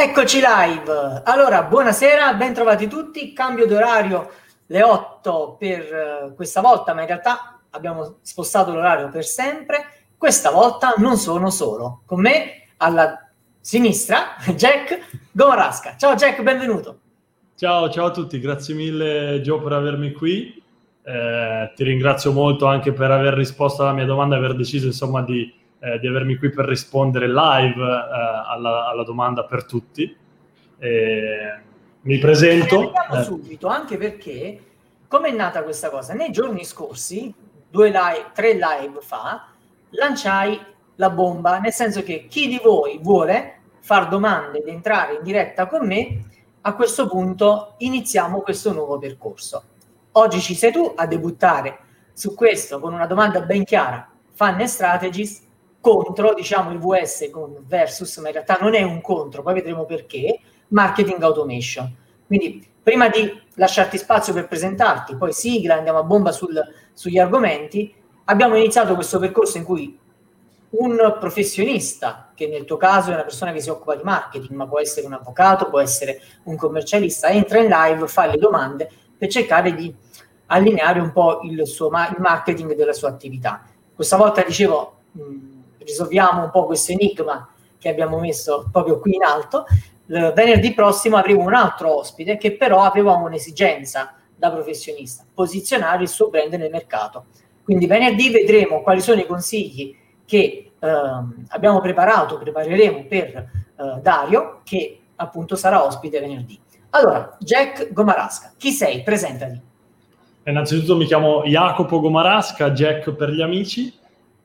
Eccoci live. Allora, buonasera, ben trovati tutti. Cambio d'orario le 8 per uh, questa volta, ma in realtà abbiamo spostato l'orario per sempre. Questa volta non sono solo. Con me alla sinistra Jack Gomarasca. Ciao Jack, benvenuto. Ciao, ciao a tutti, grazie mille Gio per avermi qui. Eh, ti ringrazio molto anche per aver risposto alla mia domanda e aver deciso insomma di eh, di avermi qui per rispondere live eh, alla, alla, domanda per tutti. Mi presento. Eh. subito, anche perché come è nata questa cosa? Nei giorni scorsi, due live, tre live fa, lanciai la bomba, nel senso che chi di voi vuole far domande ed entrare in diretta con me, a questo punto iniziamo questo nuovo percorso. Oggi ci sei tu a debuttare su questo con una domanda ben chiara, fan e strategies, contro, diciamo, il VS con versus, ma in realtà non è un contro, poi vedremo perché, marketing automation. Quindi prima di lasciarti spazio per presentarti, poi sigla, andiamo a bomba sul, sugli argomenti, abbiamo iniziato questo percorso in cui un professionista, che nel tuo caso è una persona che si occupa di marketing, ma può essere un avvocato, può essere un commercialista, entra in live, fa le domande per cercare di allineare un po' il, suo il marketing della sua attività. Questa volta dicevo, risolviamo un po' questo enigma che abbiamo messo proprio qui in alto. Il venerdì prossimo avremo un altro ospite che però aveva un'esigenza da professionista, posizionare il suo brand nel mercato. Quindi venerdì vedremo quali sono i consigli che eh, abbiamo preparato, prepareremo per eh, Dario, che appunto sarà ospite venerdì. Allora, Jack Gomarasca, chi sei? Presentati. Innanzitutto mi chiamo Jacopo Gomarasca, Jack per gli amici,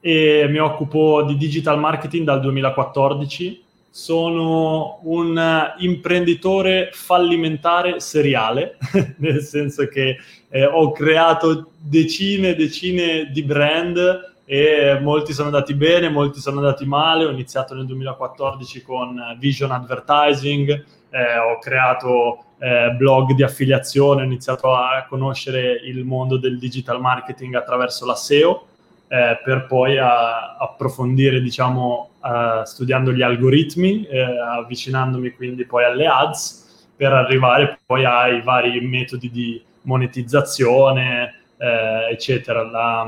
e mi occupo di digital marketing dal 2014. Sono un imprenditore fallimentare seriale, nel senso che eh, ho creato decine e decine di brand e molti sono andati bene, molti sono andati male. Ho iniziato nel 2014 con Vision Advertising, eh, ho creato eh, blog di affiliazione, ho iniziato a conoscere il mondo del digital marketing attraverso la SEO eh, per poi a, approfondire, diciamo, uh, studiando gli algoritmi, eh, avvicinandomi quindi poi alle ads, per arrivare poi ai vari metodi di monetizzazione, eh, eccetera. La,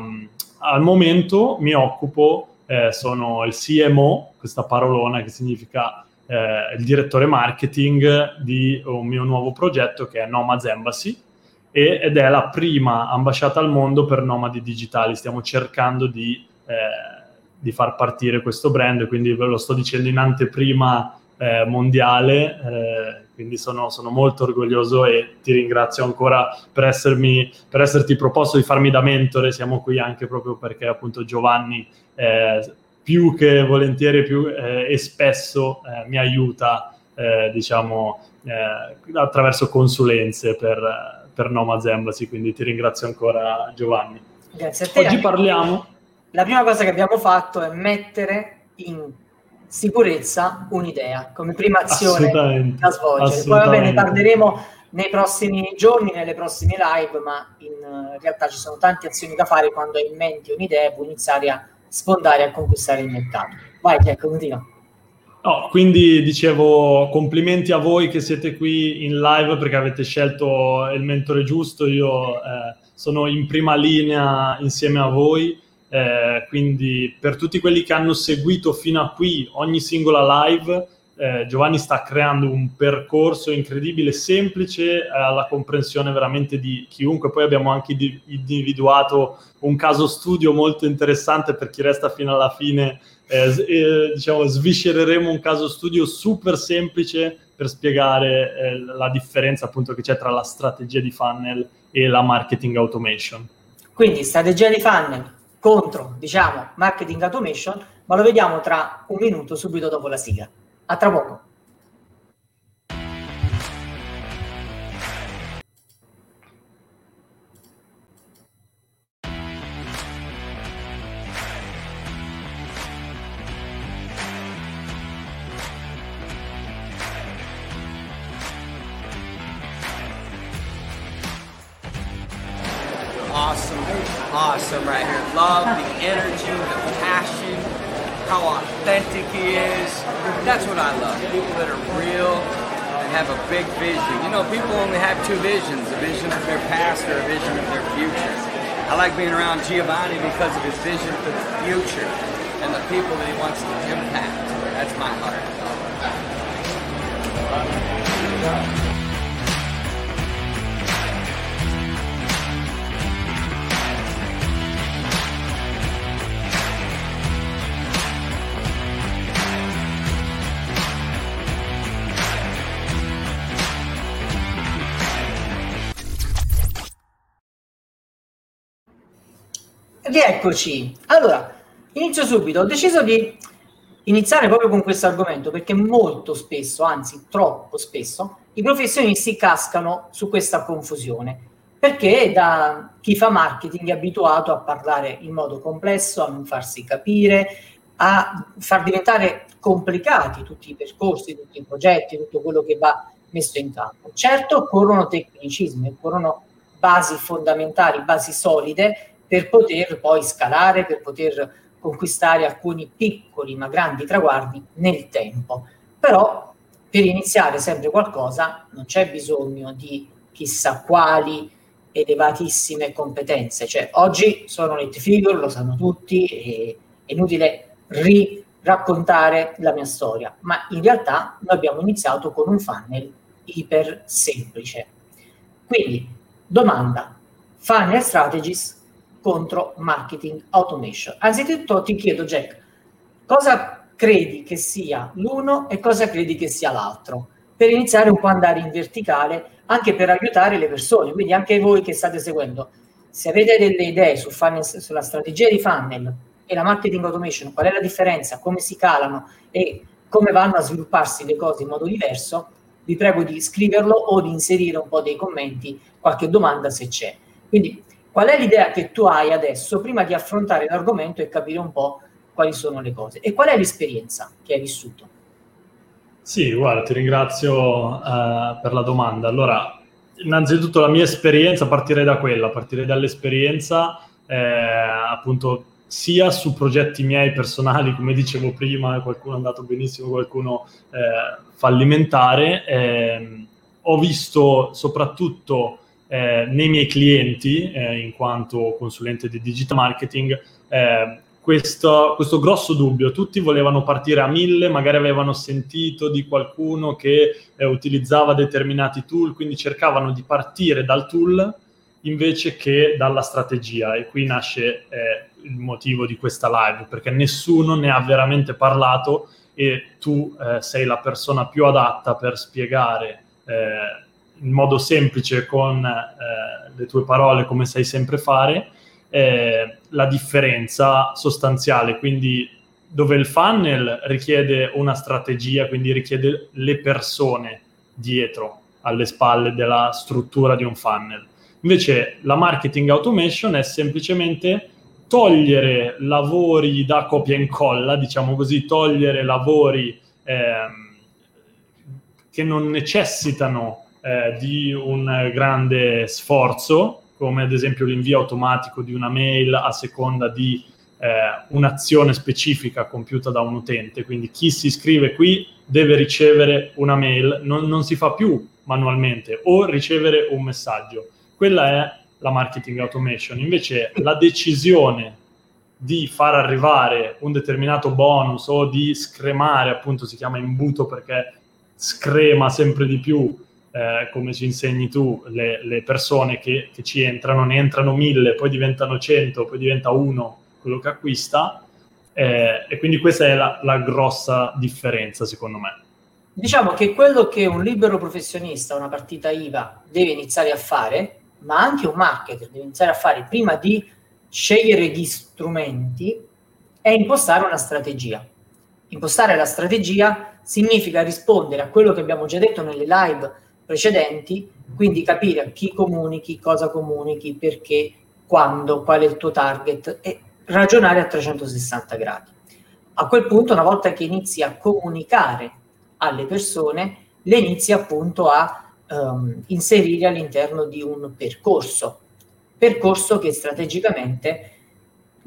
al momento mi occupo, eh, sono il CMO, questa parolona che significa eh, il direttore marketing di un mio nuovo progetto che è Nomads Embassy, ed è la prima ambasciata al mondo per nomadi digitali. Stiamo cercando di, eh, di far partire questo brand, quindi ve lo sto dicendo in anteprima eh, mondiale, eh, quindi sono, sono, molto orgoglioso e ti ringrazio ancora per, essermi, per esserti proposto di farmi da mentore. Siamo qui anche proprio perché appunto Giovanni eh, più che volentieri più, eh, e spesso eh, mi aiuta, eh, diciamo, attraverso consulenze per per Nomads Embassy, quindi ti ringrazio ancora Giovanni. Grazie a te. Oggi parliamo... La prima cosa che abbiamo fatto è mettere in sicurezza un'idea come prima azione da svolgere. Poi va bene, parleremo nei prossimi giorni, nelle prossime live, ma in realtà ci sono tante azioni da fare quando hai in mente un'idea e puoi iniziare a sfondare e a conquistare il mercato. Vai Jack, continua. No, quindi dicevo complimenti a voi che siete qui in live perché avete scelto il mentore giusto, io eh, sono in prima linea insieme a voi, eh, quindi per tutti quelli che hanno seguito fino a qui ogni singola live, eh, Giovanni sta creando un percorso incredibile, semplice, eh, alla comprensione veramente di chiunque. Poi abbiamo anche di- individuato un caso studio molto interessante per chi resta fino alla fine eh, eh, diciamo, sviscereremo un caso studio super semplice per spiegare eh, la differenza appunto che c'è tra la strategia di funnel e la marketing automation. Quindi strategia di funnel contro, diciamo, marketing automation, ma lo vediamo tra un minuto subito dopo la sigla. A tra poco. Giovanni Rieccoci. Allora, inizio subito. Ho deciso di iniziare proprio con questo argomento perché molto spesso, anzi troppo spesso, i professionisti cascano su questa confusione. Perché da chi fa marketing è abituato a parlare in modo complesso, a non farsi capire, a far diventare complicati tutti i percorsi, tutti i progetti, tutto quello che va messo in campo. Certo, occorrono tecnicismi, occorrono basi fondamentali, basi solide per poter poi scalare, per poter conquistare alcuni piccoli ma grandi traguardi nel tempo. Però per iniziare sempre qualcosa non c'è bisogno di chissà quali elevatissime competenze. Cioè, oggi sono net figure, lo sanno tutti, è inutile raccontare la mia storia, ma in realtà noi abbiamo iniziato con un funnel iper semplice. Quindi, domanda, funnel strategies contro marketing automation. Anzitutto ti chiedo, Jack, cosa credi che sia l'uno e cosa credi che sia l'altro? Per iniziare un po' ad andare in verticale, anche per aiutare le persone, quindi anche voi che state seguendo, se avete delle idee su funnel, sulla strategia di funnel e la marketing automation, qual è la differenza, come si calano e come vanno a svilupparsi le cose in modo diverso, vi prego di scriverlo o di inserire un po' dei commenti, qualche domanda se c'è. Quindi Qual è l'idea che tu hai adesso prima di affrontare l'argomento e capire un po' quali sono le cose? E qual è l'esperienza che hai vissuto? Sì, guarda, ti ringrazio uh, per la domanda. Allora, innanzitutto la mia esperienza, partirei da quella, partirei dall'esperienza eh, appunto sia su progetti miei personali, come dicevo prima, qualcuno è andato benissimo, qualcuno eh, fallimentare. Eh, ho visto soprattutto eh, nei miei clienti, eh, in quanto consulente di digital marketing, eh, questo, questo, grosso dubbio. Tutti volevano partire a mille, magari avevano sentito di qualcuno che eh, utilizzava determinati tool, quindi cercavano di partire dal tool invece che dalla strategia. E qui nasce eh, il motivo di questa live, perché nessuno ne ha veramente parlato e tu eh, sei la persona più adatta per spiegare in modo semplice con eh, le tue parole come sai sempre fare, eh, la differenza sostanziale, quindi dove il funnel richiede una strategia, quindi richiede le persone dietro, alle spalle della struttura di un funnel. Invece la marketing automation è semplicemente togliere lavori da copia e incolla, diciamo così, togliere lavori ehm, che non necessitano eh, di un grande sforzo, come ad esempio l'invio automatico di una mail a seconda di eh, un'azione specifica compiuta da un utente. Quindi chi si iscrive qui deve ricevere una mail, non, non si fa più manualmente, o ricevere un messaggio. Quella è la marketing automation. Invece la decisione di far arrivare un determinato bonus o di scremare, appunto si chiama imbuto perché screma sempre di più eh, come ci insegni tu, le, le persone che, che, ci entrano, ne entrano mille, poi diventano cento, poi diventa uno quello che acquista, eh, e quindi questa è la, la grossa differenza secondo me. Diciamo che quello che un libero professionista, una partita IVA, deve iniziare a fare, ma anche un marketer deve iniziare a fare prima di scegliere gli strumenti, è impostare una strategia. Impostare la strategia significa rispondere a quello che abbiamo già detto nelle live precedenti, quindi capire a chi comunichi, cosa comunichi, perché, quando, qual è il tuo target e ragionare a 360 gradi. A quel punto, una volta che inizi a comunicare alle persone, le inizi appunto a um, inserire all'interno di un percorso, percorso che strategicamente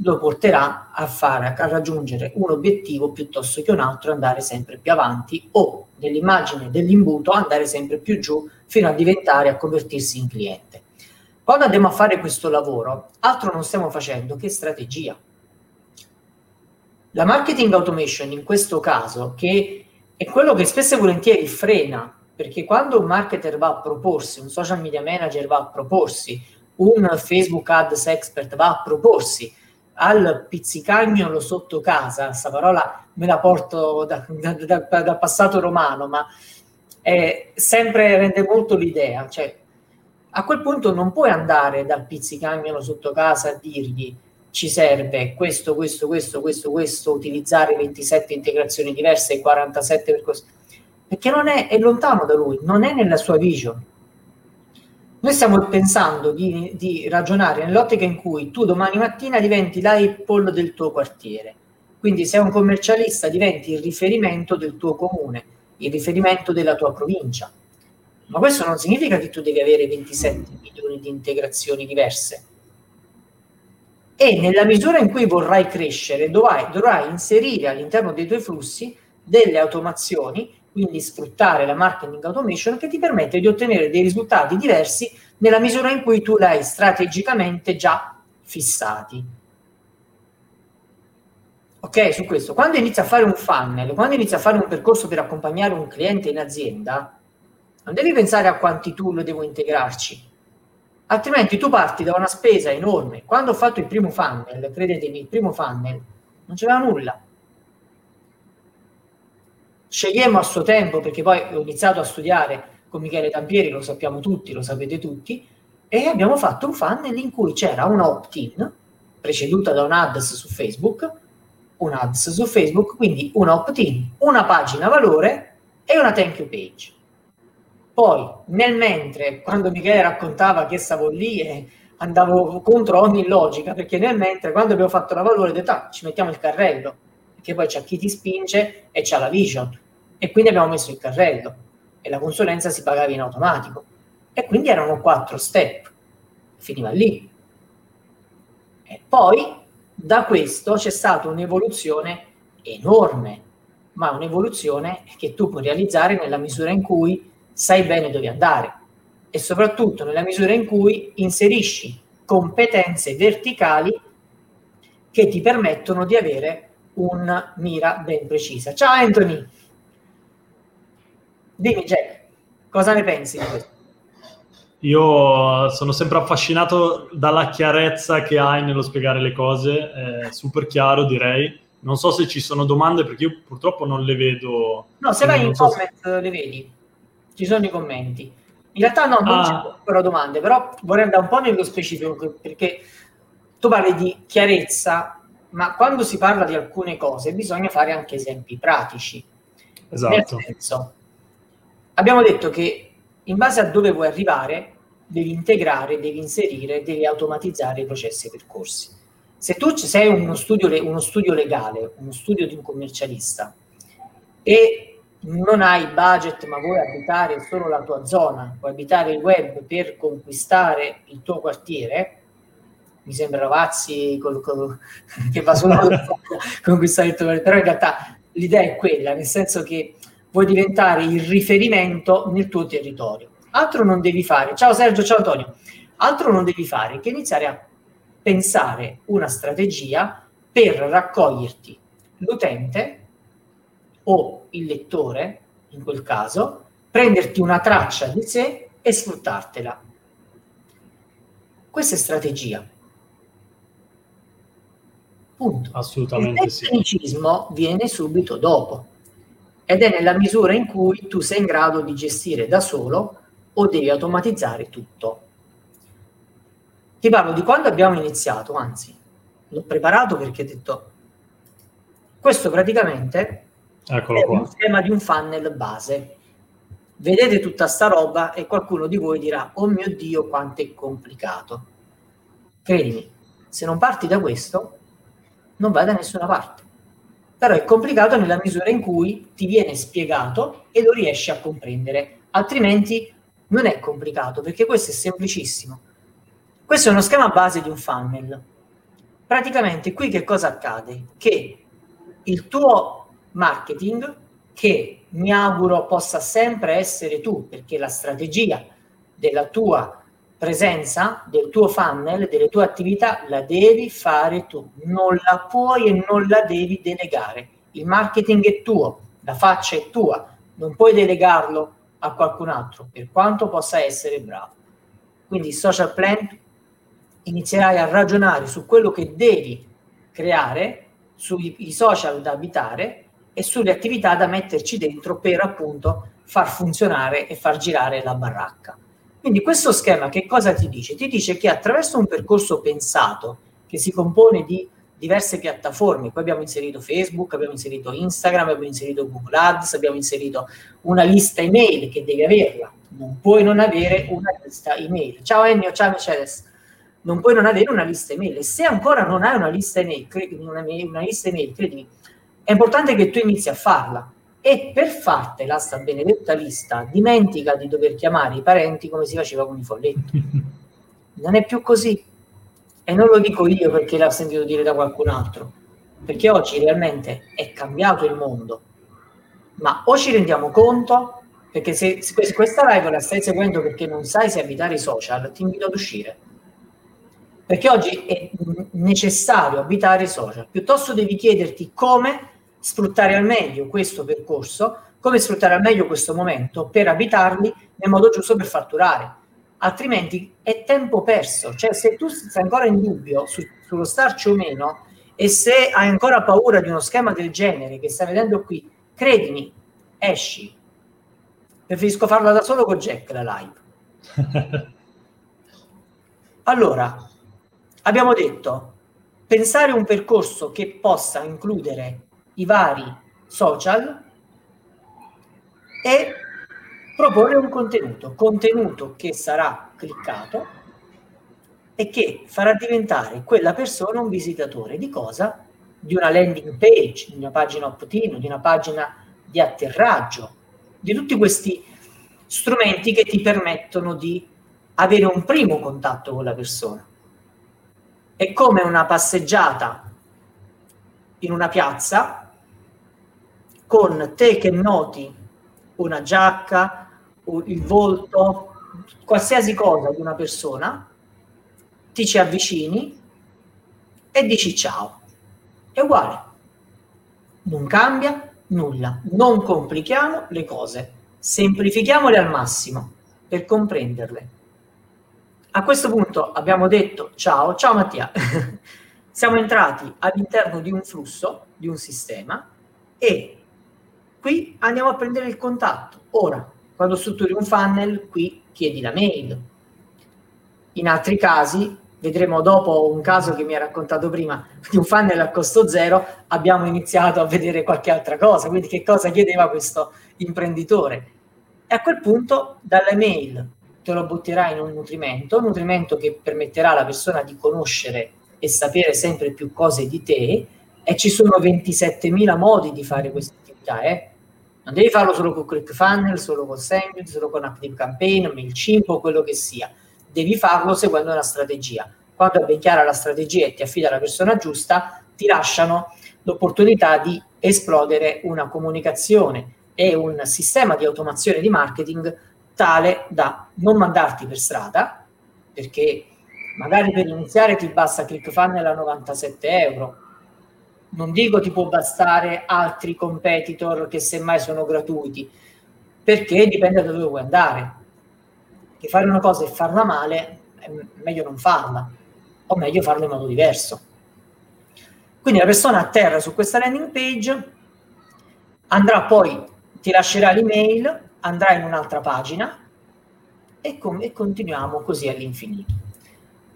lo porterà a, fare, a raggiungere un obiettivo piuttosto che un altro, andare sempre più avanti o nell'immagine dell'imbuto andare sempre più giù fino a diventare, a convertirsi in cliente. Quando andiamo a fare questo lavoro, altro non stiamo facendo che strategia. La marketing automation in questo caso, che è quello che spesso e volentieri frena, perché quando un marketer va a proporsi, un social media manager va a proporsi, un Facebook Ads expert va a proporsi al pizzicagnolo sotto casa, questa parola me la porto da, da, da, dal passato romano, ma è, sempre rende molto l'idea, cioè a quel punto non puoi andare dal pizzicagnolo sotto casa a dirgli ci serve questo, questo, questo, questo, questo, utilizzare 27 integrazioni diverse e 47 per questo, perché non è, è lontano da lui, non è nella sua vision noi stiamo pensando di, di ragionare nell'ottica in cui tu domani mattina diventi l'Apple del tuo quartiere. Quindi sei un commercialista, diventi il riferimento del tuo comune, il riferimento della tua provincia. Ma questo non significa che tu devi avere 27 milioni di integrazioni diverse. E nella misura in cui vorrai crescere, dovrai, dovrai inserire all'interno dei tuoi flussi delle automazioni quindi sfruttare la marketing automation che ti permette di ottenere dei risultati diversi nella misura in cui tu l'hai strategicamente già fissati. Ok, su questo. Quando inizi a fare un funnel, quando inizi a fare un percorso per accompagnare un cliente in azienda, non devi pensare a quanti tool devo integrarci. Altrimenti tu parti da una spesa enorme. Quando ho fatto il primo funnel, credetemi, il primo funnel, non c'era nulla scegliemmo a suo tempo, perché poi ho iniziato a studiare con Michele Tampieri, lo sappiamo tutti, lo sapete tutti, e abbiamo fatto un funnel in cui c'era un opt-in preceduta da un ads su Facebook, un ads su Facebook, quindi un opt-in, una pagina valore e una thank you page. Poi, nel mentre, quando Michele raccontava che stavo lì e andavo contro ogni logica, perché nel mentre, quando abbiamo fatto la valore, ho detto, ah, ci mettiamo il carrello perché poi c'è chi ti spinge e c'ha la vision. E quindi abbiamo messo il carrello e la consulenza si pagava in automatico. E quindi erano quattro step. Finiva lì. E poi da questo c'è stata un'evoluzione enorme, ma un'evoluzione che tu puoi realizzare nella misura in cui sai bene dove andare e soprattutto nella misura in cui inserisci competenze verticali che ti permettono di avere una mira ben precisa. Ciao Anthony! Dimmi Jack, cosa ne pensi di questo? Io sono sempre affascinato dalla chiarezza che hai nello spiegare le cose, è super chiaro direi. Non so se ci sono domande perché io purtroppo non le vedo. No, se vai in so comment se... le vedi, ci sono i commenti. In realtà no, non ah. ci sono domande, però vorrei andare un po' nello specifico perché tu parli di chiarezza ma quando si parla di alcune cose bisogna fare anche esempi pratici. Esatto. Senso, abbiamo detto che in base a dove vuoi arrivare devi integrare, devi inserire, devi automatizzare i processi e i percorsi. Se tu sei uno studio, uno studio legale, uno studio di un commercialista e non hai budget ma vuoi abitare solo la tua zona, vuoi abitare il web per conquistare il tuo quartiere, mi sembra Rovazzi col, col, che va solo con questo detto, però in realtà l'idea è quella, nel senso che vuoi diventare il riferimento nel tuo territorio. Altro non devi fare, ciao Sergio, ciao Antonio, altro non devi fare che iniziare a pensare una strategia per raccoglierti l'utente o il lettore, in quel caso, prenderti una traccia di sé e sfruttartela. Questa è strategia. Punto. Assolutamente il tecnicismo sì. viene subito dopo ed è nella misura in cui tu sei in grado di gestire da solo o devi automatizzare tutto. Ti parlo di quando abbiamo iniziato, anzi, l'ho preparato perché ho detto questo praticamente Eccolo è qua. un schema di un funnel base. Vedete tutta sta roba e qualcuno di voi dirà "Oh mio Dio, quanto è complicato". Credimi, se non parti da questo non vai da nessuna parte. Però è complicato nella misura in cui ti viene spiegato e lo riesci a comprendere, altrimenti non è complicato perché questo è semplicissimo. Questo è uno schema base di un funnel. praticamente qui che cosa accade? Che il tuo marketing, che mi auguro possa sempre essere tu, perché la strategia della tua presenza, del tuo funnel, delle tue attività, la devi fare tu, non la puoi e non la devi delegare. Il marketing è tuo, la faccia è tua, non puoi delegarlo a qualcun altro, per quanto possa essere bravo. Quindi social plan inizierai a ragionare su quello che devi creare, sui social da abitare e sulle attività da metterci dentro per appunto far funzionare e far girare la baracca. Quindi questo schema che cosa ti dice? Ti dice che attraverso un percorso pensato che si compone di diverse piattaforme, qui abbiamo inserito Facebook, abbiamo inserito Instagram, abbiamo inserito Google Ads, abbiamo inserito una lista email che devi averla, non puoi non avere una lista email. Ciao Ennio, ciao Mercedes non puoi non avere una lista email. Se ancora non hai una lista email, una, una lista email, credimi, è importante che tu inizi a farla. E per fartela, sta benedetta lista, dimentica di dover chiamare i parenti come si faceva con i folletti. Non è più così. E non lo dico io perché l'ho sentito dire da qualcun altro, perché oggi realmente è cambiato il mondo. Ma o ci rendiamo conto, perché se, se questa live la stai seguendo perché non sai se abitare i social, ti invito ad uscire perché oggi è necessario abitare i social. Piuttosto devi chiederti come sfruttare al meglio questo percorso, come sfruttare al meglio questo momento per abitarli nel modo giusto per fatturare. Altrimenti è tempo perso. Cioè, se tu sei ancora in dubbio su, sullo starci o meno, e se hai ancora paura di uno schema del genere che stai vedendo qui, credimi, esci. Preferisco farla da solo con Jack la live. Allora, abbiamo detto pensare un percorso che possa includere i vari social e proporre un contenuto, contenuto che sarà cliccato e che farà diventare quella persona un visitatore di cosa? Di una landing page, di una pagina opt-in, di una pagina di atterraggio, di tutti questi strumenti che ti permettono di avere un primo contatto con la persona è come una passeggiata in una piazza con te che noti una giacca, il volto, qualsiasi cosa di una persona, ti ci avvicini e dici ciao. È uguale. Non cambia nulla. Non complichiamo le cose. Semplifichiamole al massimo per comprenderle. A questo punto abbiamo detto ciao, ciao Mattia, siamo entrati all'interno di un flusso, di un sistema e qui andiamo a prendere il contatto. Ora, quando strutturi un funnel, qui chiedi la mail. In altri casi, vedremo dopo un caso che mi ha raccontato prima, di un funnel a costo zero, abbiamo iniziato a vedere qualche altra cosa, quindi che cosa chiedeva questo imprenditore. E a quel punto, dalla mail te lo butterai in un nutrimento, un nutrimento che permetterà alla persona di conoscere e sapere sempre più cose di te e ci sono 27.000 modi di fare questa attività, eh? Non devi farlo solo con ClickFunnels, solo con Sandwich, solo con Active Campaign, MailChimp o quello che sia. Devi farlo seguendo una strategia. Quando è ben chiara la strategia e ti affida la persona giusta, ti lasciano l'opportunità di esplodere una comunicazione e un sistema di automazione di marketing tale da non mandarti per strada, perché magari per iniziare ti basta ClickFunnels a 97 euro. Non dico ti può bastare altri competitor che semmai sono gratuiti, perché dipende da dove vuoi andare. Che fare una cosa e farla male è meglio non farla, o meglio farla in modo diverso. Quindi la persona atterra su questa landing page, andrà poi, ti lascerà l'email andrà in un'altra pagina e, com- e continuiamo così all'infinito.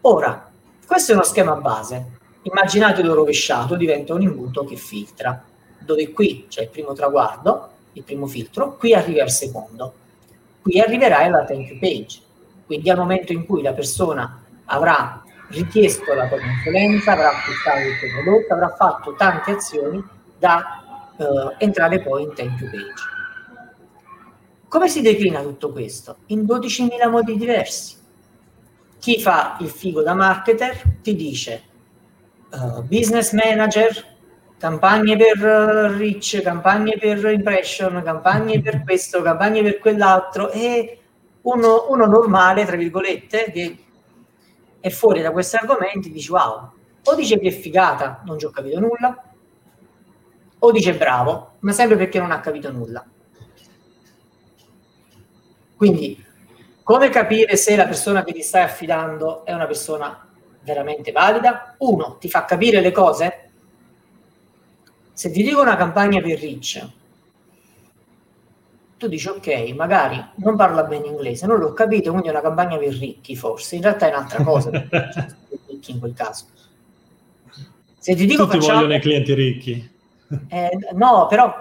Ora, questo è uno schema base. Immaginatelo rovesciato, diventa un imbuto che filtra, dove qui c'è il primo traguardo, il primo filtro, qui arriva il secondo. Qui arriverai alla thank you page. Quindi al momento in cui la persona avrà richiesto la tua consulenza, avrà acquistato il tuo prodotto, avrà fatto tante azioni da uh, entrare poi in thank you page. Come si declina tutto questo? In 12.000 modi diversi. Chi fa il figo da marketer ti dice uh, business manager, campagne per uh, reach, campagne per impression, campagne per questo, campagne per quell'altro e uno, uno normale, tra virgolette, che è fuori da questi argomenti, dice wow, o dice che è figata, non ci ho capito nulla, o dice bravo, ma sempre perché non ha capito nulla. Quindi, come capire se la persona che ti stai affidando è una persona veramente valida? Uno, ti fa capire le cose? Se ti dico una campagna per rich, tu dici ok, magari non parla bene inglese, non l'ho capito, quindi è una campagna per ricchi forse, in realtà è un'altra cosa, ricchi in quel caso. Se ti dico Tutti facciamo... vogliono i clienti ricchi. Eh, no, però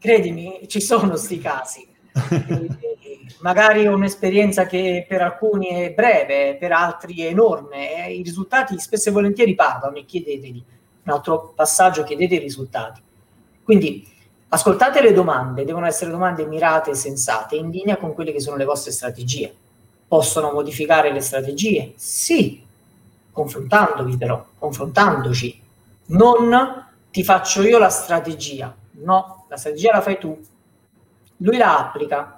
credimi, ci sono sti casi. magari un'esperienza che per alcuni è breve, per altri è enorme. I risultati spesso e volentieri parlano e chiedeteli. Un altro passaggio, chiedete i risultati. Quindi ascoltate le domande, devono essere domande mirate e sensate, in linea con quelle che sono le vostre strategie. Possono modificare le strategie? Sì, confrontandovi però, confrontandoci. Non ti faccio io la strategia. No, la strategia la fai tu. Lui la applica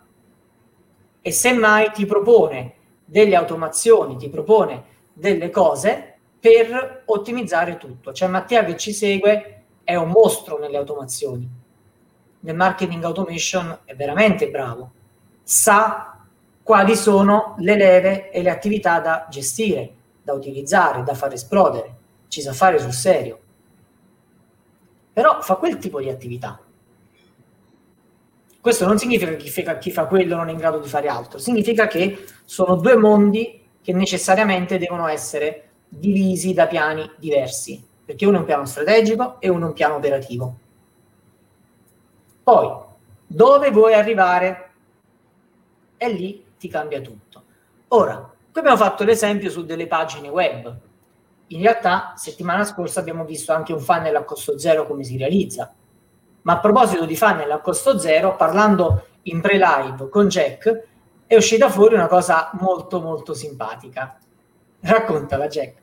e semmai ti propone delle automazioni, ti propone delle cose per ottimizzare tutto. Cioè Mattia che ci segue è un mostro nelle automazioni. Nel marketing automation è veramente bravo. Sa quali sono le leve e le attività da gestire, da utilizzare, da far esplodere. Ci sa fare sul serio però fa quel tipo di attività. Questo non significa che chi fa, chi fa quello non è in grado di fare altro, significa che sono due mondi che necessariamente devono essere divisi da piani diversi, perché uno è un piano strategico e uno è un piano operativo. Poi, dove vuoi arrivare? E lì ti cambia tutto. Ora, qui abbiamo fatto l'esempio su delle pagine web, in realtà settimana scorsa abbiamo visto anche un funnel a costo zero come si realizza. Ma a proposito di funnel a costo zero, parlando in pre-live con Jack, è uscita fuori una cosa molto molto simpatica. Raccontala Jack.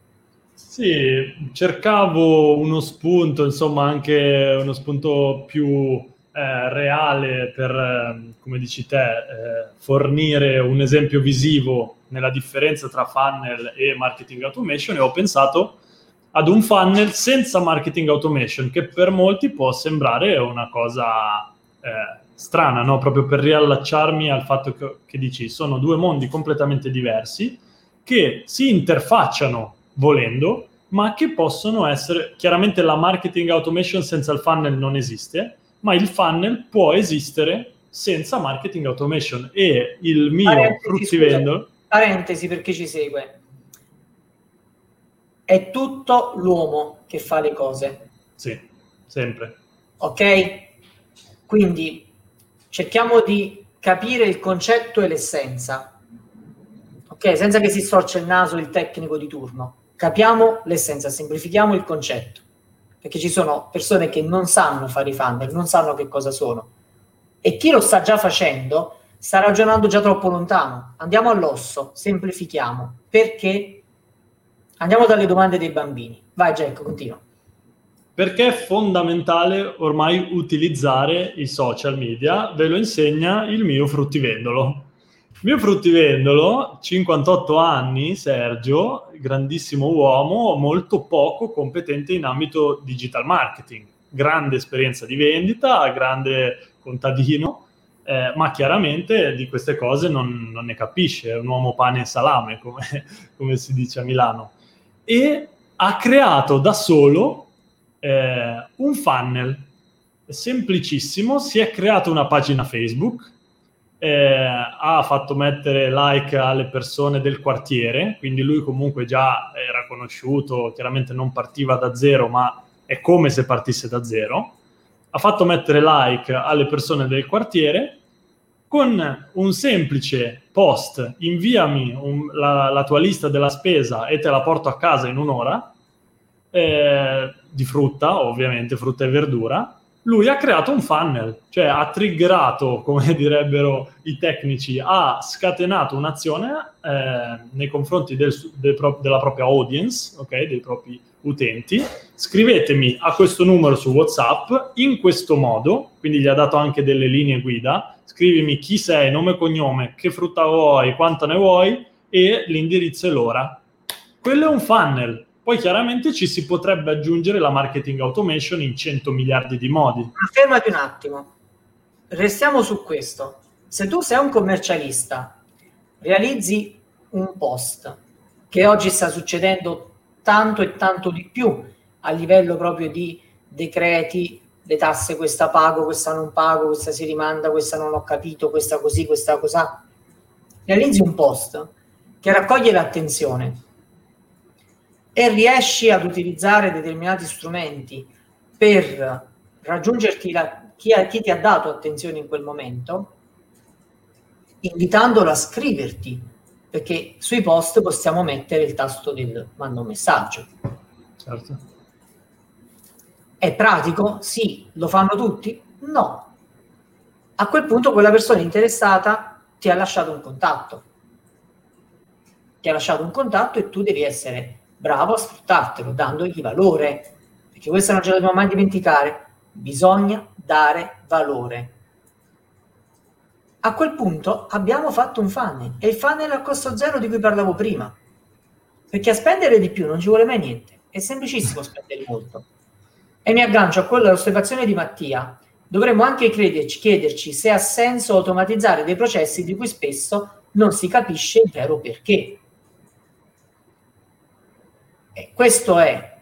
Sì, cercavo uno spunto, insomma anche uno spunto più eh, reale per, eh, come dici te, eh, fornire un esempio visivo nella differenza tra funnel e marketing automation e ho pensato ad un funnel senza marketing automation che per molti può sembrare una cosa eh, strana, no? proprio per riallacciarmi al fatto che, che dici sono due mondi completamente diversi che si interfacciano volendo, ma che possono essere chiaramente la marketing automation senza il funnel non esiste, ma il funnel può esistere senza marketing automation e il mio fruttivendolo parentesi per chi ci segue. È tutto l'uomo che fa le cose. Sì, sempre. Ok? Quindi cerchiamo di capire il concetto e l'essenza. Ok? Senza che si storce il naso il tecnico di turno. Capiamo l'essenza, semplifichiamo il concetto. Perché ci sono persone che non sanno fare i funnel, non sanno che cosa sono. E chi lo sta già facendo sta ragionando già troppo lontano. Andiamo all'osso, semplifichiamo. Perché? Andiamo dalle domande dei bambini. Vai Jack, continua. Perché è fondamentale ormai utilizzare i social media? Ve lo insegna il mio fruttivendolo. Il mio fruttivendolo, 58 anni, Sergio, grandissimo uomo, molto poco competente in ambito digital marketing. Grande esperienza di vendita, grande contadino, eh, ma chiaramente di queste cose non, non, ne capisce, è un uomo pane e salame, come, come, si dice a Milano. E ha creato da solo eh, un funnel semplicissimo, si è creato una pagina Facebook, eh, ha fatto mettere like alle persone del quartiere, quindi lui comunque già era conosciuto, chiaramente non partiva da zero, ma è come se partisse da zero. Ha fatto mettere like alle persone del quartiere con un semplice post, inviami un, la, la, tua lista della spesa e te la porto a casa in un'ora, eh, di frutta, ovviamente, frutta e verdura, lui ha creato un funnel, cioè ha triggerato, come direbbero i tecnici, ha scatenato un'azione eh, nei confronti del, del pro, della propria audience, okay, dei propri utenti, scrivetemi a questo numero su WhatsApp in questo modo, quindi gli ha dato anche delle linee guida, scrivimi chi sei, nome e cognome, che frutta vuoi, quanto ne vuoi e l'indirizzo e l'ora. Quello è un funnel. Poi chiaramente ci si potrebbe aggiungere la marketing automation in 100 miliardi di modi. Ma fermati un attimo. Restiamo su questo. Se tu sei un commercialista, realizzi un post che oggi sta succedendo tanto e tanto di più a livello proprio di decreti, le tasse questa pago, questa non pago, questa si rimanda, questa non ho capito, questa così, questa cosa. Realizzi un post che raccoglie l'attenzione e riesci ad utilizzare determinati strumenti per raggiungerti la, chi, ha, chi ti ha dato attenzione in quel momento, invitandolo a scriverti perché sui post possiamo mettere il tasto del manda un messaggio. Certo. È pratico? Sì. Lo fanno tutti? No. A quel punto quella persona interessata ti ha lasciato un contatto. Ti ha lasciato un contatto e tu devi essere bravo a sfruttartelo, dandogli valore. Perché questa non ce la dobbiamo mai dimenticare. Bisogna dare valore a quel punto abbiamo fatto un funnel e il funnel a costo zero di cui parlavo prima. Perché a spendere di più non ci vuole mai niente, è semplicissimo spendere molto. E mi aggancio a quella osservazione di Mattia. Dovremmo anche crederci, chiederci se ha senso automatizzare dei processi di cui spesso non si capisce il vero perché. E questo è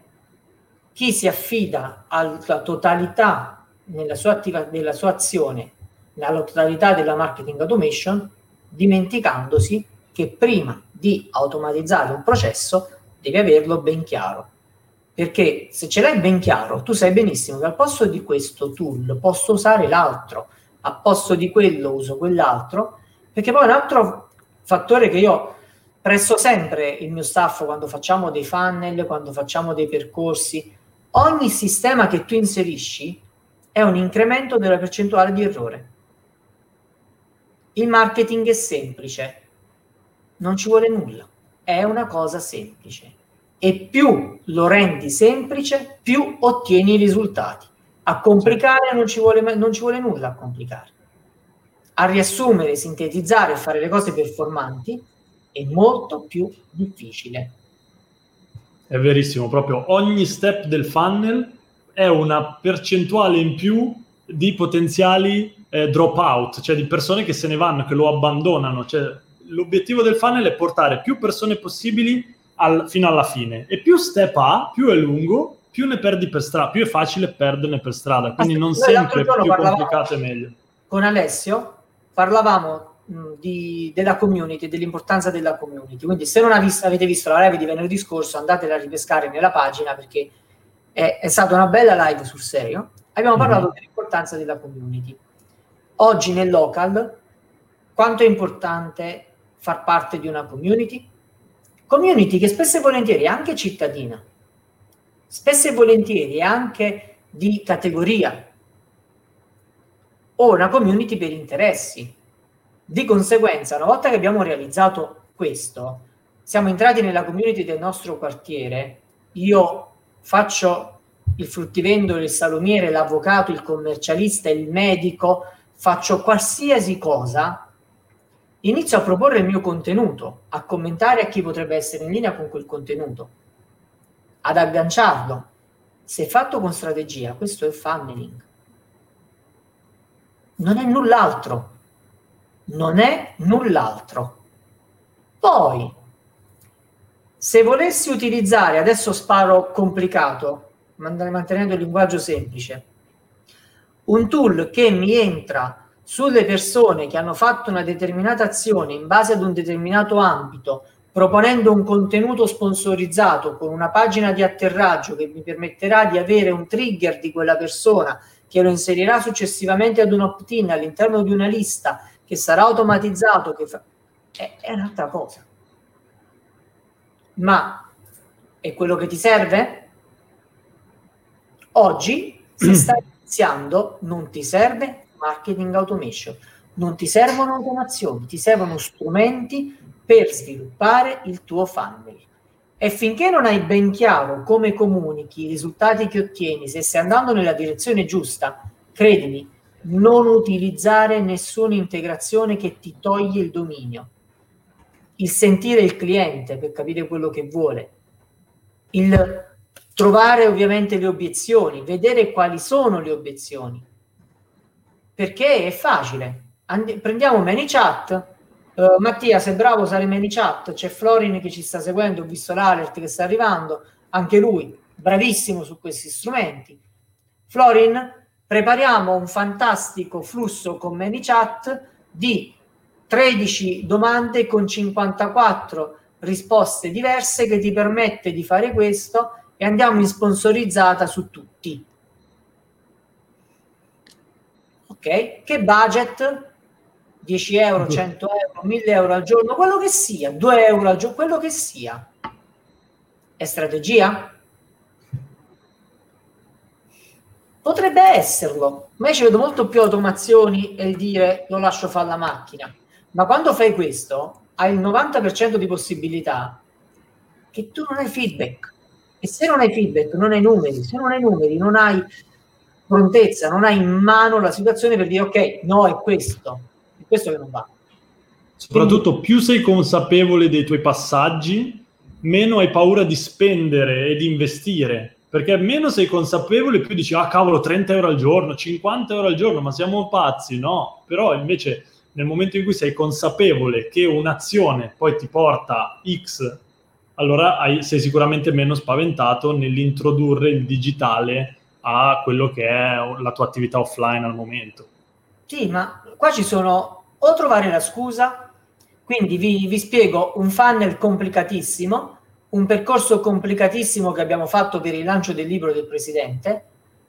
chi si affida alla totalità nella sua, attiva, nella sua azione nella totalità della marketing automation, dimenticandosi che prima di automatizzare un processo devi averlo ben chiaro. Perché se ce l'hai ben chiaro, tu sai benissimo che al posto di questo tool posso usare l'altro, a posto di quello uso quell'altro, perché poi un altro fattore che io presto sempre il mio staff quando facciamo dei funnel, quando facciamo dei percorsi, ogni sistema che tu inserisci è un incremento della percentuale di errore. Il marketing è semplice, non ci vuole nulla, è una cosa semplice e più lo rendi semplice, più ottieni i risultati. A complicare non ci vuole, non ci vuole nulla a complicare. A riassumere, sintetizzare e fare le cose performanti è molto più difficile. È verissimo, proprio ogni step del funnel è una percentuale in più di potenziali eh, drop out, cioè di persone che se ne vanno, che lo abbandonano. Cioè, l'obiettivo del funnel è portare più persone possibili al, fino alla fine. E più step ha, più è lungo, più ne perdi per strada, più è facile perderne per strada. Quindi non sempre più complicato è meglio. Con Alessio parlavamo di, della community, dell'importanza della community. Quindi se non avete visto la live di venerdì scorso, andatela a ripescare nella pagina perché è, è stata una bella live sul serio. Abbiamo parlato mm-hmm. dell'importanza della community oggi nel local quanto è importante far parte di una community? Community che spesso e volentieri è anche cittadina, spesso e volentieri è anche di categoria o una community per interessi. Di conseguenza, una volta che abbiamo realizzato questo, siamo entrati nella community del nostro quartiere, io faccio il fruttivendolo, il salumiere, l'avvocato, il commercialista, il medico, faccio qualsiasi cosa, inizio a proporre il mio contenuto, a commentare a chi potrebbe essere in linea con quel contenuto, ad agganciarlo. Se fatto con strategia, questo è funneling. Non è null'altro. Non è null'altro. Poi, se volessi utilizzare, adesso sparo complicato, mantenendo il linguaggio semplice, un tool che mi entra sulle persone che hanno fatto una determinata azione in base ad un determinato ambito, proponendo un contenuto sponsorizzato con una pagina di atterraggio che mi permetterà di avere un trigger di quella persona che lo inserirà successivamente ad un opt-in all'interno di una lista che sarà automatizzato, che fa... è, è un'altra cosa. Ma è quello che ti serve? Oggi, se stai iniziando non ti serve marketing automation, non ti servono automazioni, ti servono strumenti per sviluppare il tuo funnel. E finché non hai ben chiaro come comunichi i risultati che ottieni, se stai andando nella direzione giusta, credimi, non utilizzare nessuna integrazione che ti toglie il dominio. Il sentire il cliente per capire quello che vuole. Il trovare ovviamente le obiezioni, vedere quali sono le obiezioni. Perché è facile. And- prendiamo ManyChat. Uh, Mattia, sei bravo a usare ManyChat. C'è Florin che ci sta seguendo, ho visto l'alert che sta arrivando. Anche lui, bravissimo su questi strumenti. Florin, prepariamo un fantastico flusso con ManyChat di 13 domande con 54 risposte diverse che ti permette di fare questo e andiamo in sponsorizzata su tutti. Ok? Che budget? 10 euro, 100 euro, 1000 euro al giorno, quello che sia, 2 euro al giorno, quello che sia. È strategia? Potrebbe esserlo, ma io ci vedo molto più automazioni e dire lo lascio fare la macchina. Ma quando fai questo, hai il 90% di possibilità che tu non hai feedback. E se non hai feedback, non hai numeri, se non hai numeri, non hai prontezza, non hai in mano la situazione per dire ok, no, è questo, è questo che non va. Soprattutto più sei consapevole dei tuoi passaggi, meno hai paura di spendere e di investire perché meno sei consapevole, più dici, ah cavolo, 30 euro al giorno, 50 euro al giorno, ma siamo pazzi, no? Però invece nel momento in cui sei consapevole che un'azione poi ti porta X, allora hai, sei sicuramente meno spaventato nell'introdurre il digitale a quello che è la tua attività offline al momento. Sì, ma qua ci sono o trovare la scusa, quindi vi, vi spiego un funnel complicatissimo, un percorso complicatissimo che abbiamo fatto per il lancio del libro del presidente,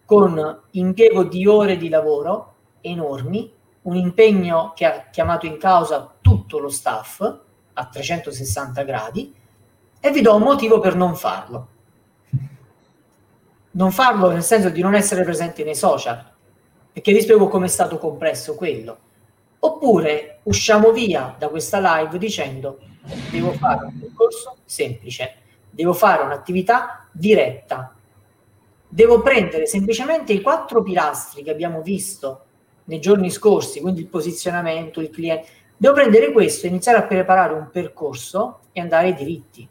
con impiego di ore di lavoro enormi, un impegno che ha chiamato in causa tutto lo staff a 360 gradi e vi do un motivo per non farlo. Non farlo nel senso di non essere presenti nei social, perché vi spiego come è stato compresso quello. Oppure usciamo via da questa live dicendo devo fare un percorso semplice, devo fare un'attività diretta, devo prendere semplicemente i quattro pilastri che abbiamo visto nei giorni scorsi, quindi il posizionamento, il cliente, devo prendere questo iniziare a preparare un percorso e andare ai diritti.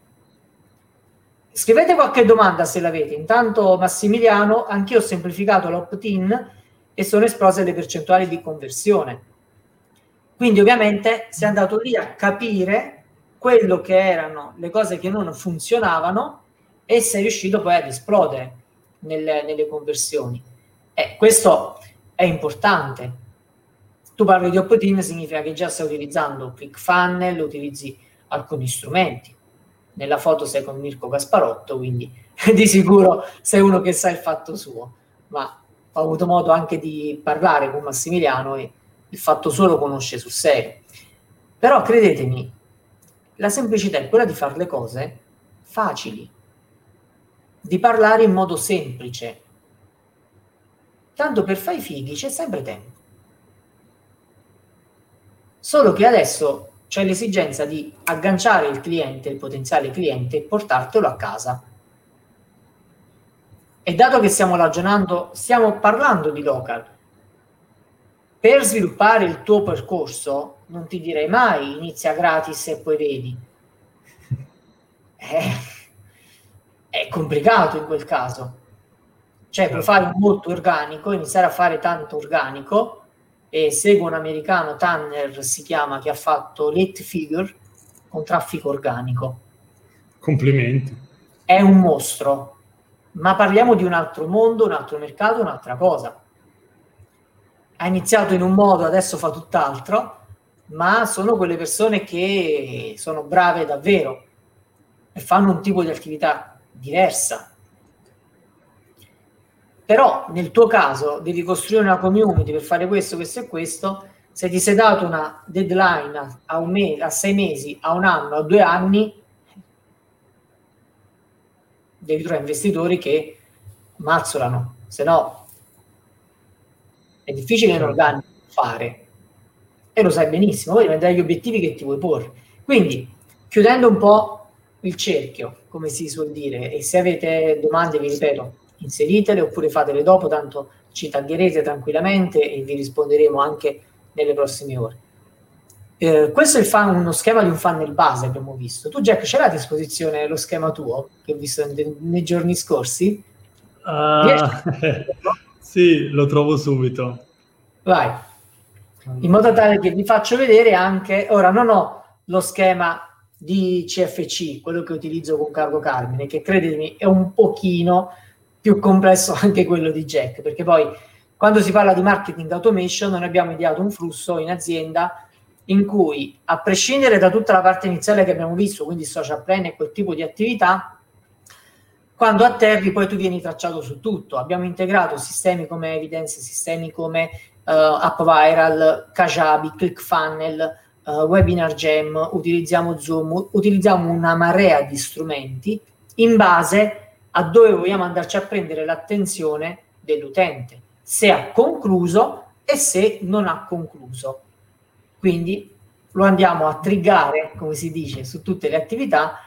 Scrivete qualche domanda se l'avete. Intanto Massimiliano, anch'io ho semplificato l'opt-in e sono esplose le percentuali di conversione. Quindi ovviamente si è andato lì a capire quello che erano le cose che non funzionavano e sei riuscito poi ad esplodere nelle, nelle conversioni. E questo è importante. Tu parli di opt-in, significa che già stai utilizzando ClickFunnels, utilizzi alcuni strumenti. Nella foto sei con Mirko Gasparotto, quindi di sicuro sei uno che sa il fatto suo. Ma ho avuto modo anche di parlare con Massimiliano e il fatto suo lo conosce sul serio. Però credetemi, la semplicità è quella di fare le cose facili, di parlare in modo semplice. Tanto per fare i fighi c'è sempre tempo. Solo che adesso c'è l'esigenza di agganciare il cliente, il potenziale cliente, e portartelo a casa. E dato che stiamo ragionando, stiamo parlando di local, per sviluppare il tuo percorso non ti direi mai inizia gratis e poi vedi. È, eh, è complicato in quel caso. Cioè, puoi fare molto organico, iniziare a fare tanto organico, e seguo un americano, Tanner si chiama, che ha fatto Late Figure con traffico organico. Complimenti. È un mostro, ma parliamo di un altro mondo, un altro mercato, un'altra cosa ha iniziato in un modo, adesso fa tutt'altro, ma sono quelle persone che sono brave davvero e fanno un tipo di attività diversa. Però nel tuo caso devi costruire una community per fare questo, questo e questo. Se ti sei dato una deadline a, un mese, a sei mesi, a un anno, a due anni, devi trovare investitori che mazzolano, se no è difficile in organico fare e lo sai benissimo, poi dipende dagli obiettivi che ti vuoi porre. Quindi, chiudendo un po' il cerchio, come si suol dire, e se avete domande, vi ripeto, inseritele oppure fatele dopo, tanto ci taglierete tranquillamente e vi risponderemo anche nelle prossime ore. Eh, questo è il fan, uno schema di un funnel base abbiamo visto. Tu, Jack, ce l'hai a disposizione lo schema tuo che ho visto nei, nei giorni scorsi? Uh, sì, lo trovo subito. Vai, in modo tale che vi faccio vedere anche. Ora, non ho lo schema di CFC, quello che utilizzo con Cargo Carmine, che credetemi è un pochino più complesso anche quello di Jack, perché poi quando si parla di marketing automation noi abbiamo ideato un flusso in azienda in cui, a prescindere da tutta la parte iniziale che abbiamo visto, quindi social plan e quel tipo di attività, quando atterri poi tu vieni tracciato su tutto. Abbiamo integrato sistemi come Evidence, sistemi come uh, AppViral, Kajabi, ClickFunnel, uh, Webinar Jam, utilizziamo Zoom, utilizziamo una marea di strumenti in base a dove vogliamo andarci a prendere l'attenzione dell'utente, se ha concluso e se non ha concluso. Quindi lo andiamo a triggare, come si dice, su tutte le attività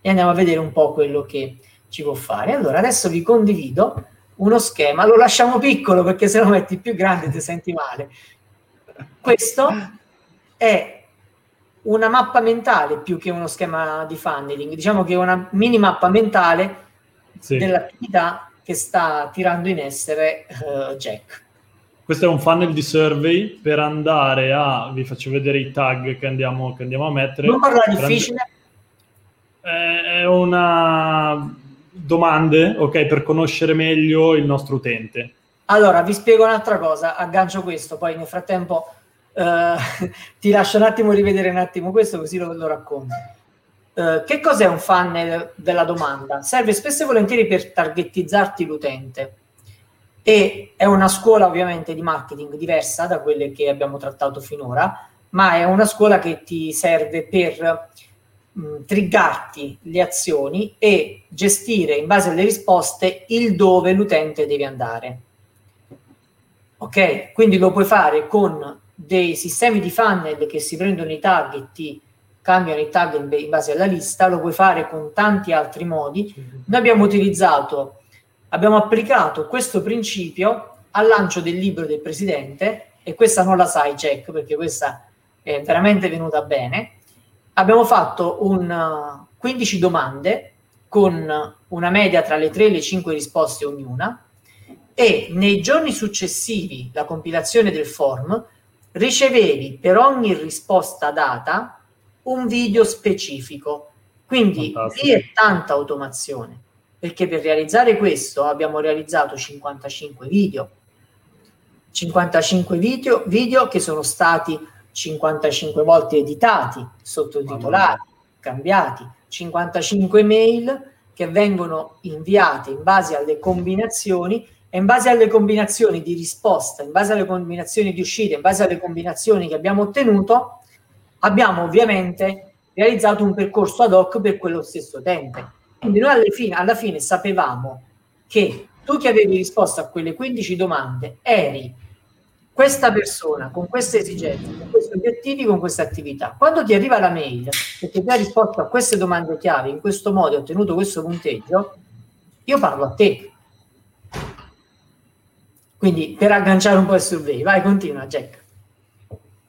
e andiamo a vedere un po' quello che ci può fare. Allora, adesso vi condivido uno schema, lo lasciamo piccolo perché se lo metti più grande ti senti male. Questo è una mappa mentale più che uno schema di funneling, diciamo che è una mini mappa mentale sì. dell'attività che sta tirando in essere uh, Jack. Questo è un funnel di survey per andare a, vi faccio vedere i tag che andiamo, che andiamo a mettere. Non parla difficile. È una domande, ok, per conoscere meglio il nostro utente. Allora, vi spiego un'altra cosa, aggancio questo, poi nel frattempo uh, ti lascio un attimo rivedere un attimo questo così lo, lo racconto. Uh, che cos'è un funnel della domanda? Serve spesso e volentieri per targetizzarti l'utente e è una scuola ovviamente di marketing diversa da quelle che abbiamo trattato finora, ma è una scuola che ti serve per mh, triggarti le azioni e gestire in base alle risposte il dove l'utente deve andare. Ok? Quindi lo puoi fare con dei sistemi di funnel che si prendono i tag e ti cambiano i tag in base alla lista, lo puoi fare con tanti altri modi. Noi abbiamo utilizzato, abbiamo applicato questo principio al lancio del libro del presidente e questa non la sai Jack perché questa è veramente venuta bene. Abbiamo fatto un 15 uh, domande con una media tra le 3 e le 5 risposte ognuna e nei giorni successivi la compilazione del form ricevevi per ogni risposta data un video specifico. Quindi Fantastico. lì è tanta automazione, perché per realizzare questo abbiamo realizzato 55 video. 55 video, video che sono stati 55 volte editati, sottotitolati, cambiati, 55 mail che vengono inviate in base alle combinazioni e in base alle combinazioni di risposta, in base alle combinazioni di uscita, in base alle combinazioni che abbiamo ottenuto, abbiamo ovviamente realizzato un percorso ad hoc per quello stesso utente. Quindi noi alla fine, alla fine sapevamo che tu che avevi risposto a quelle 15 domande eri questa persona con queste esigenze, con questi obiettivi, con queste attività. Quando ti arriva la mail perché ti ha risposto a queste domande chiave in questo modo e ottenuto questo punteggio, io parlo a te. Quindi per agganciare un po' il survey, vai, continua Jack.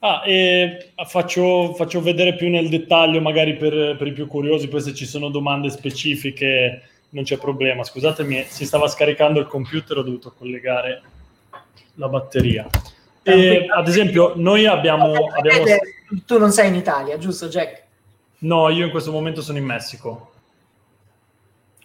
Ah, e faccio, faccio, vedere più nel dettaglio, magari per, per, i più curiosi, poi se ci sono domande specifiche non c'è problema. Scusatemi, si stava scaricando il computer, ho dovuto collegare la batteria. E, ad esempio, noi abbiamo, abbiamo... Tu non sei in Italia, giusto Jack? No, io in questo momento sono in Messico.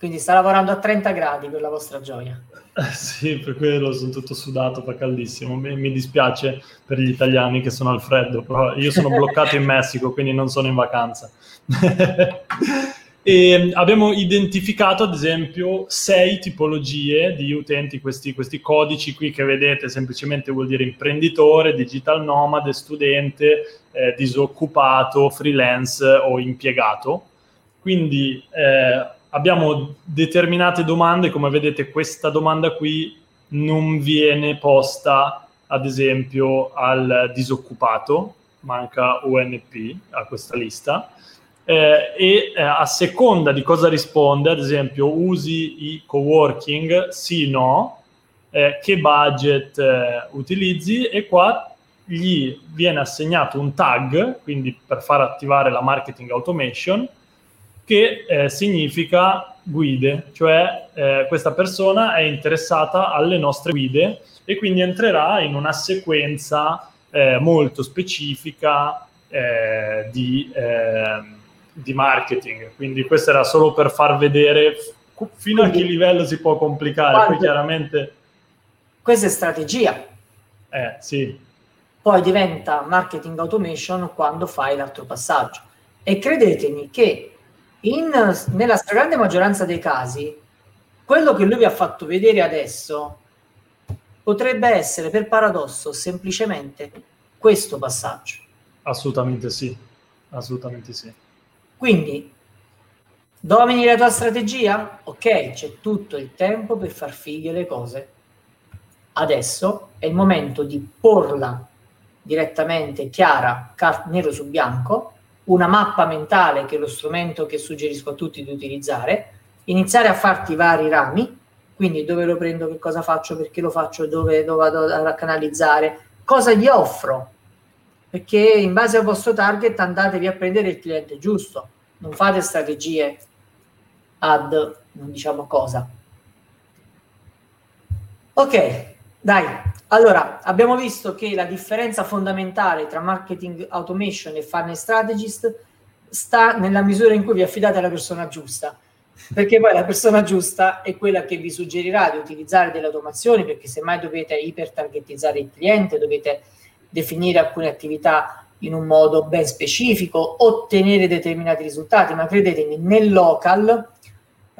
Quindi sta lavorando a 30 gradi per la vostra gioia. Sì, per quello sono tutto sudato, fa caldissimo. Mi, mi, dispiace per gli italiani che sono al freddo, però io sono bloccato in Messico, quindi non sono in vacanza. E abbiamo identificato ad esempio sei tipologie di utenti, questi, questi, codici qui che vedete semplicemente vuol dire imprenditore, digital nomade, studente, eh, disoccupato, freelance o impiegato. Quindi eh, abbiamo determinate domande, come vedete questa domanda qui non viene posta ad esempio al disoccupato, manca UNP a questa lista eh, e eh, a seconda di cosa risponde, ad esempio usi i coworking, sì, no, eh, che budget eh, utilizzi e qua gli viene assegnato un tag, quindi per far attivare la marketing automation, che eh, significa guide, cioè eh, questa persona è interessata alle nostre guide e quindi entrerà in una sequenza molto specifica di ehm, di marketing. Quindi questo era solo per far vedere fino Quindi, a che livello si può complicare. Quando, Poi chiaramente... Questa è strategia. Eh, sì. Poi diventa marketing automation quando fai l'altro passaggio. E credetemi che in, nella stragrande maggioranza dei casi, quello che lui vi ha fatto vedere adesso potrebbe essere per paradosso semplicemente questo passaggio. Assolutamente sì, assolutamente sì. Quindi, domini la tua strategia? Ok, c'è tutto il tempo per far fighe le cose. Adesso è il momento di porla direttamente chiara, car- nero su bianco, una mappa mentale che è lo strumento che suggerisco a tutti di utilizzare, iniziare a farti vari rami, quindi dove lo prendo, che cosa faccio, perché lo faccio, dove, dove vado a canalizzare, cosa gli offro, perché in base al vostro target andatevi a prendere il cliente giusto, non fate strategie ad non diciamo cosa. Ok, dai, allora abbiamo visto che la differenza fondamentale tra marketing automation e funnel strategist sta nella misura in cui vi affidate alla persona giusta. Perché poi la persona giusta è quella che vi suggerirà di utilizzare delle automazioni perché semmai dovete ipertargetizzare il cliente, dovete definire alcune attività in un modo ben specifico, ottenere determinati risultati, ma credetemi, nel local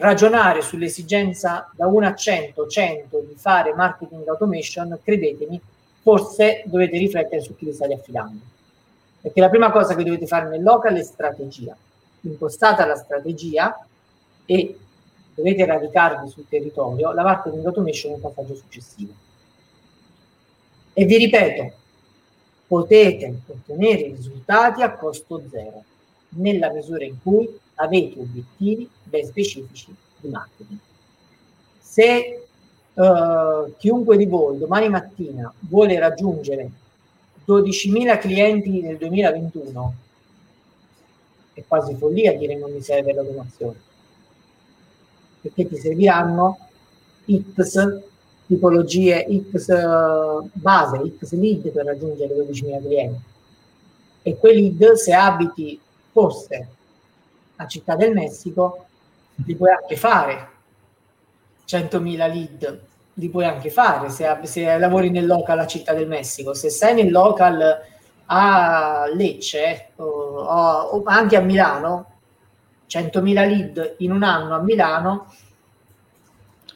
ragionare sull'esigenza da 1 a 100, 100 di fare marketing automation, credetemi, forse dovete riflettere su chi vi state affidando. Perché la prima cosa che dovete fare nel local è strategia. Impostata la strategia e dovete radicarvi sul territorio, la marketing automation è un passaggio successivo. E vi ripeto, potete ottenere risultati a costo zero, nella misura in cui avete obiettivi ben specifici di marketing. Se uh, chiunque di voi domani mattina vuole raggiungere 12.000 clienti nel 2021, è quasi follia dire non mi serve l'automazione, perché ti serviranno X tipologie X base, X lead per raggiungere 12.000 clienti. E quei lead, se abiti forse a Città del Messico, li puoi anche fare. 100.000 lead li puoi anche fare se, se, lavori nel local a Città del Messico. Se sei nel local a Lecce o, o anche a Milano, 100.000 lead in un anno a Milano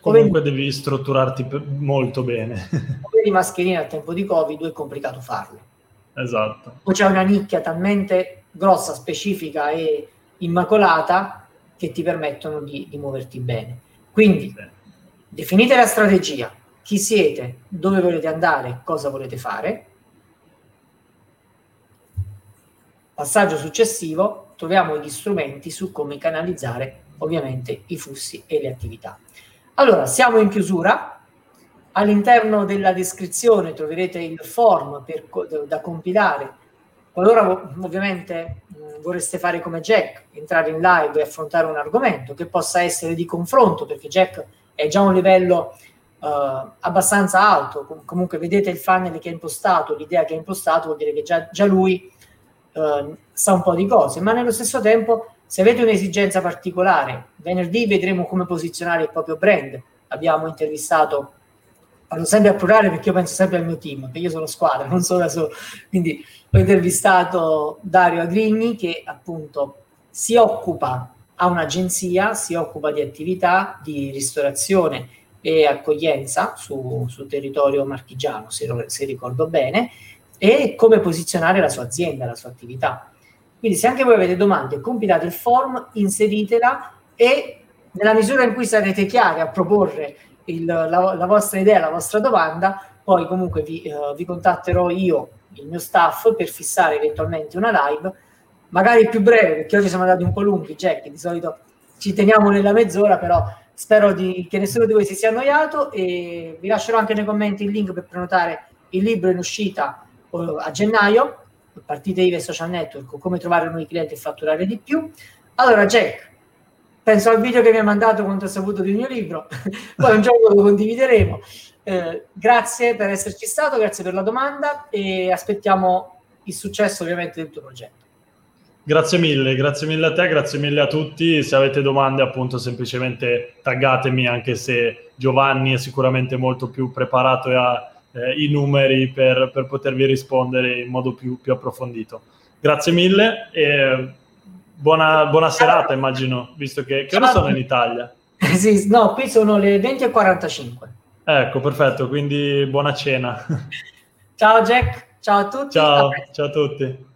Comunque devi strutturarti molto bene. Come di mascherine al tempo di Covid è complicato farlo. Esatto. O c'è una nicchia talmente grossa, specifica e immacolata che ti permettono di, di muoverti bene. Quindi definite la strategia, chi siete, dove volete andare, cosa volete fare. Passaggio successivo, troviamo gli strumenti su come canalizzare ovviamente i flussi e le attività. Allora, siamo in chiusura. All'interno della descrizione troverete il form per, da compilare. Qualora ovviamente vorreste fare come Jack, entrare in live e affrontare un argomento che possa essere di confronto, perché Jack è già un livello uh, abbastanza alto. Com- comunque vedete il funnel che ha impostato, l'idea che ha impostato, vuol dire che già, già lui uh, sa un po' di cose, ma nello stesso tempo se avete un'esigenza particolare, venerdì vedremo come posizionare il proprio brand. Abbiamo intervistato, parlo sempre a plurale perché io penso sempre al mio team, perché io sono squadra, non sono da solo. Quindi ho intervistato Dario Agrigni che appunto si occupa, ha un'agenzia, si occupa di attività di ristorazione e accoglienza su, sul territorio marchigiano, se, se ricordo bene, e come posizionare la sua azienda, la sua attività. Quindi se anche voi avete domande, compilate il form, inseritela e nella misura in cui sarete chiari a proporre il, la, la, vostra idea, la vostra domanda, poi comunque vi, uh, vi, contatterò io, il mio staff, per fissare eventualmente una live magari più breve, perché oggi siamo andati un po' lunghi, Jack, di solito ci teniamo nella mezz'ora, però spero di, che nessuno di voi si sia annoiato e vi lascerò anche nei commenti il link per prenotare il libro in uscita uh, a gennaio, partite IVE social network, come trovare nuovi clienti e fatturare di più. Allora, Jack, penso al video che mi ha mandato quando ho saputo del mio libro, poi un giorno lo condivideremo. Eh, grazie per esserci stato, grazie per la domanda e aspettiamo il successo ovviamente del tuo progetto. Grazie mille, grazie mille a te, grazie mille a tutti. Se avete domande, appunto, semplicemente taggatemi, anche se Giovanni è sicuramente molto più preparato e ha eh, i numeri per, per, potervi rispondere in modo più, più approfondito. Grazie mille e buona, buona serata, immagino, visto che, che ora sono in Italia. sì, no, qui sono le 20.45. Ecco, perfetto, quindi buona cena. Ciao Jack, ciao a tutti. Ciao, a ciao a tutti.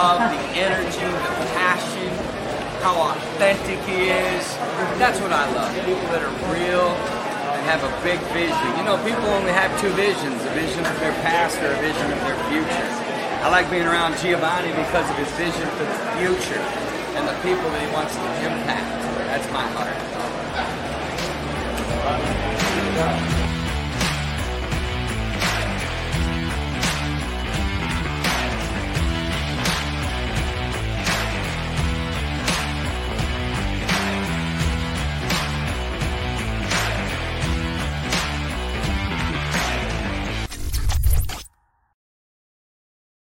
Love the energy, the passion, how authentic he is. That's what I love. People that are real and have a big vision. You know, people only have two visions a vision of their past or a vision of their future. I like being around Giovanni because of his vision for the future and the people that he wants to impact. That's my heart.